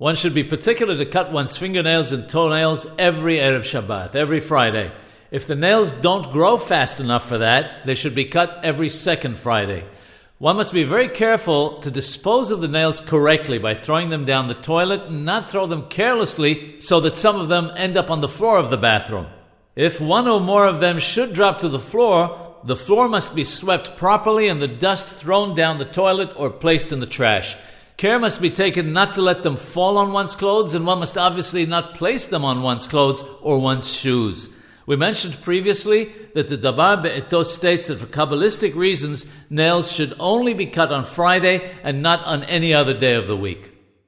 One should be particular to cut one's fingernails and toenails every Erev Shabbat, every Friday. If the nails don't grow fast enough for that, they should be cut every second Friday. One must be very careful to dispose of the nails correctly by throwing them down the toilet and not throw them carelessly so that some of them end up on the floor of the bathroom. If one or more of them should drop to the floor, the floor must be swept properly and the dust thrown down the toilet or placed in the trash. Care must be taken not to let them fall on one's clothes, and one must obviously not place them on one's clothes or one's shoes. We mentioned previously that the Dabar Be'etot states that for Kabbalistic reasons, nails should only be cut on Friday and not on any other day of the week.